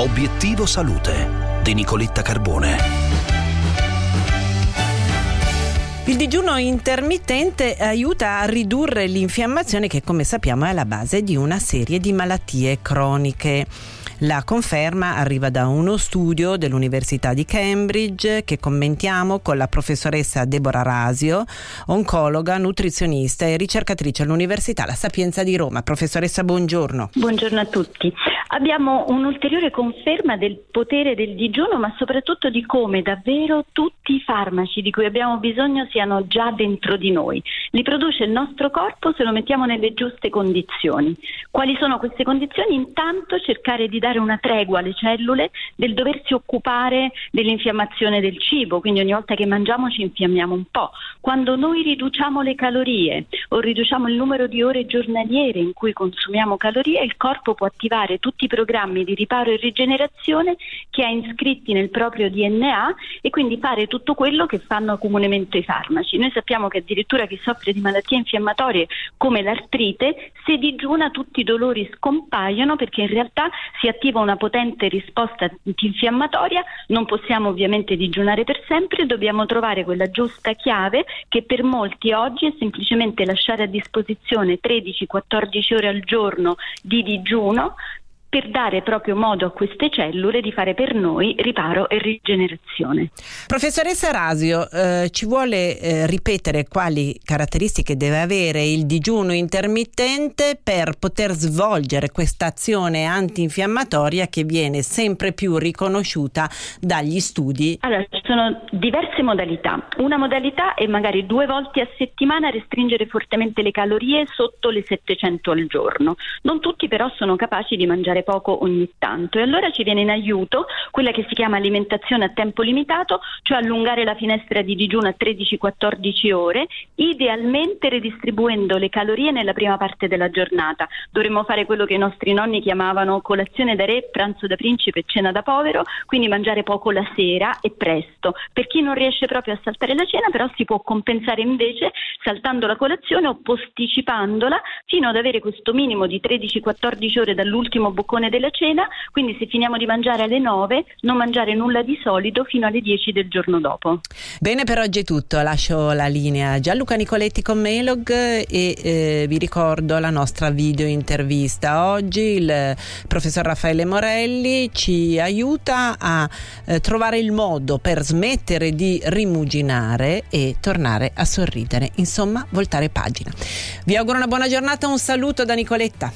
Obiettivo Salute di Nicoletta Carbone. Il digiuno intermittente aiuta a ridurre l'infiammazione che come sappiamo è alla base di una serie di malattie croniche. La conferma arriva da uno studio dell'Università di Cambridge che commentiamo con la professoressa Deborah Rasio, oncologa, nutrizionista e ricercatrice all'Università La Sapienza di Roma. Professoressa, buongiorno. Buongiorno a tutti. Abbiamo un'ulteriore conferma del potere del digiuno, ma soprattutto di come davvero tutti i farmaci di cui abbiamo bisogno siano già dentro di noi. Li produce il nostro corpo se lo mettiamo nelle giuste condizioni. Quali sono queste condizioni? Intanto cercare di dare una tregua alle cellule del doversi occupare dell'infiammazione del cibo, quindi ogni volta che mangiamo ci infiammiamo un po'. Quando noi riduciamo le calorie o riduciamo il numero di ore giornaliere in cui consumiamo calorie, il corpo può attivare tutti i programmi di riparo e rigenerazione che ha iscritti nel proprio DNA e quindi fare tutto quello che fanno comunemente i farmaci. Noi sappiamo che addirittura chi soffre di malattie infiammatorie come l'artrite, se digiuna tutti i dolori scompaiono perché in realtà si attiva una potente risposta antinfiammatoria, non possiamo ovviamente digiunare per sempre, dobbiamo trovare quella giusta chiave che per molti oggi è semplicemente lasciare a disposizione 13-14 ore al giorno di digiuno per dare proprio modo a queste cellule di fare per noi riparo e rigenerazione. Professoressa Rasio, eh, ci vuole eh, ripetere quali caratteristiche deve avere il digiuno intermittente per poter svolgere questa azione antinfiammatoria che viene sempre più riconosciuta dagli studi? Allora, ci sono diverse modalità. Una modalità è magari due volte a settimana restringere fortemente le calorie sotto le 700 al giorno. Non tutti però sono capaci di mangiare poco ogni tanto. E allora ci viene in aiuto quella che si chiama alimentazione a tempo limitato, cioè allungare la finestra di digiuno a 13-14 ore, idealmente redistribuendo le calorie nella prima parte della giornata. Dovremmo fare quello che i nostri nonni chiamavano colazione da re, pranzo da principe e cena da povero, quindi mangiare poco la sera e presto. Per chi non riesce proprio a saltare la cena, però si può compensare invece saltando la colazione o posticipandola fino ad avere questo minimo di 13-14 ore dall'ultimo boccone della cena, quindi se finiamo di mangiare alle 9 non mangiare nulla di solido fino alle 10 del giorno dopo. Bene, per oggi è tutto, lascio la linea a Gianluca Nicoletti con Melog e eh, vi ricordo la nostra video intervista. Oggi il professor Raffaele Morelli ci aiuta a eh, trovare il modo per smettere di rimuginare e tornare a sorridere, insomma voltare pagina. Vi auguro una buona giornata, un saluto da Nicoletta.